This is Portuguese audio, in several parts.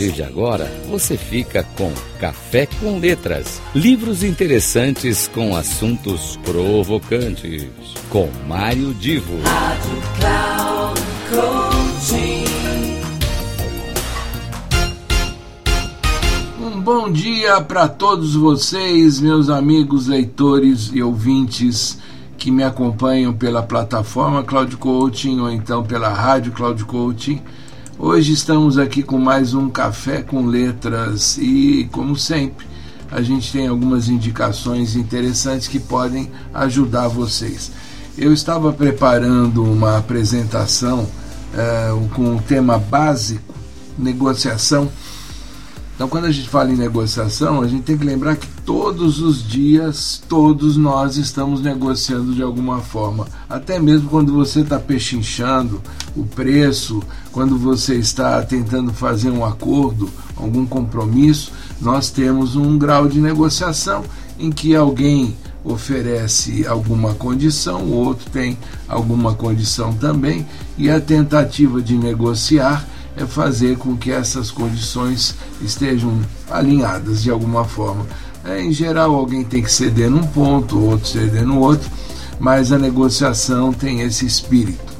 partir de agora, você fica com Café com Letras. Livros interessantes com assuntos provocantes. Com Mário Divo. Rádio Cloud Um bom dia para todos vocês, meus amigos leitores e ouvintes que me acompanham pela plataforma Cloud Coaching ou então pela Rádio Cloud Coaching. Hoje estamos aqui com mais um Café com Letras e, como sempre, a gente tem algumas indicações interessantes que podem ajudar vocês. Eu estava preparando uma apresentação uh, com o tema básico, negociação então, quando a gente fala em negociação, a gente tem que lembrar que todos os dias, todos nós estamos negociando de alguma forma. Até mesmo quando você está pechinchando o preço, quando você está tentando fazer um acordo, algum compromisso, nós temos um grau de negociação em que alguém oferece alguma condição, o outro tem alguma condição também, e a tentativa de negociar é fazer com que essas condições estejam alinhadas de alguma forma. É, em geral, alguém tem que ceder num ponto, outro ceder no outro, mas a negociação tem esse espírito.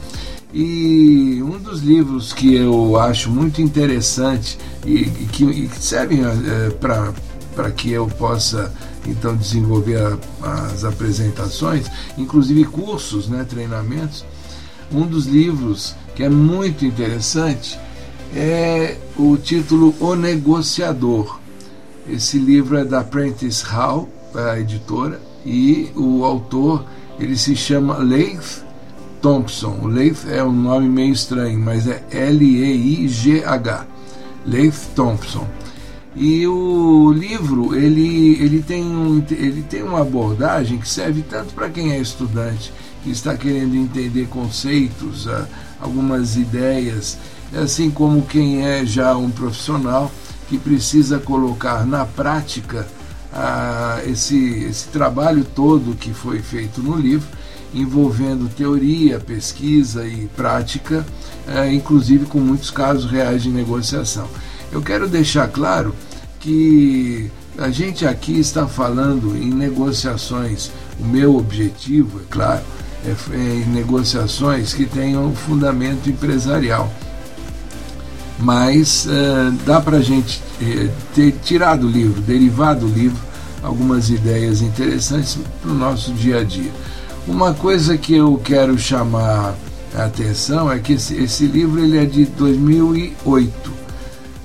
E um dos livros que eu acho muito interessante e, e que, e que servem é, para que eu possa então desenvolver a, as apresentações, inclusive cursos, né, treinamentos, um dos livros que é muito interessante é o título O Negociador. Esse livro é da Prentice Hall, a editora, e o autor ele se chama Leith Thompson. O Leith é um nome meio estranho, mas é L-E-I-G-H. Leith Thompson. E o livro ele, ele, tem um, ele tem uma abordagem que serve tanto para quem é estudante, que está querendo entender conceitos, algumas ideias assim como quem é já um profissional que precisa colocar na prática ah, esse, esse trabalho todo que foi feito no livro, envolvendo teoria, pesquisa e prática, eh, inclusive com muitos casos reais de negociação. Eu quero deixar claro que a gente aqui está falando em negociações. O meu objetivo, é claro, em negociações que tenham fundamento empresarial mas uh, dá para a gente uh, ter tirado do livro, derivado do livro, algumas ideias interessantes para o nosso dia a dia. Uma coisa que eu quero chamar a atenção é que esse, esse livro ele é de 2008,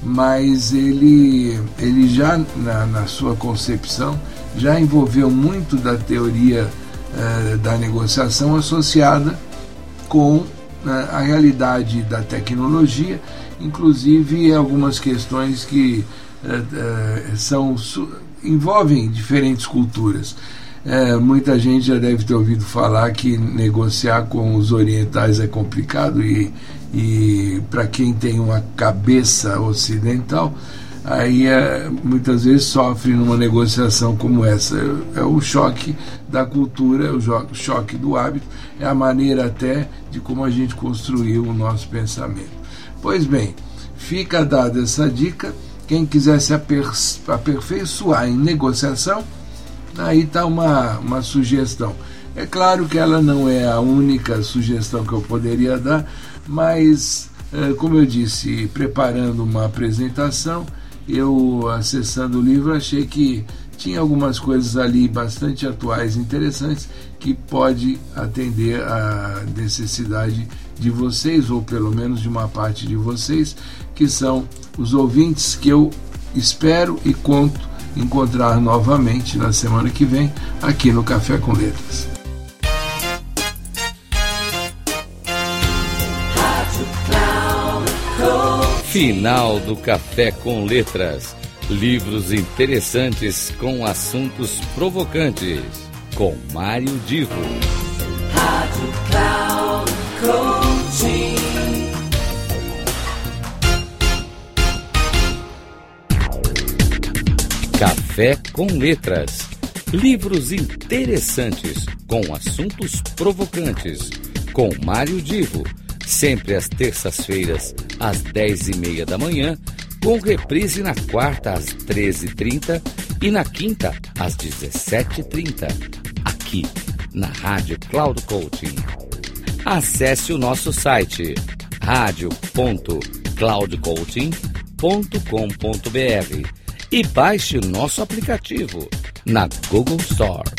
mas ele, ele já, na, na sua concepção, já envolveu muito da teoria uh, da negociação associada com a realidade da tecnologia inclusive algumas questões que uh, são envolvem diferentes culturas. É, muita gente já deve ter ouvido falar que negociar com os orientais é complicado e, e para quem tem uma cabeça ocidental, aí é, muitas vezes sofre numa negociação como essa. É, é o choque da cultura, é o choque do hábito, é a maneira até de como a gente construiu o nosso pensamento. Pois bem, fica dada essa dica. Quem quiser se aperfeiçoar em negociação, aí está uma, uma sugestão. É claro que ela não é a única sugestão que eu poderia dar, mas, eh, como eu disse, preparando uma apresentação, eu acessando o livro achei que tinha algumas coisas ali bastante atuais e interessantes que pode atender a necessidade de vocês, ou pelo menos de uma parte de vocês, que são os ouvintes que eu espero e conto encontrar novamente na semana que vem aqui no Café com Letras. Final do Café com Letras. Livros interessantes com assuntos provocantes. Com Mário Divo. Rádio Cloud Coaching. Café com Letras. Livros interessantes com assuntos provocantes. Com Mário Divo. Sempre às terças-feiras, às dez e meia da manhã com reprise na quarta às 13h30 e na quinta às 17h30, aqui na Rádio Cloud Coaching. Acesse o nosso site radio.cloudcoaching.com.br e baixe o nosso aplicativo na Google Store.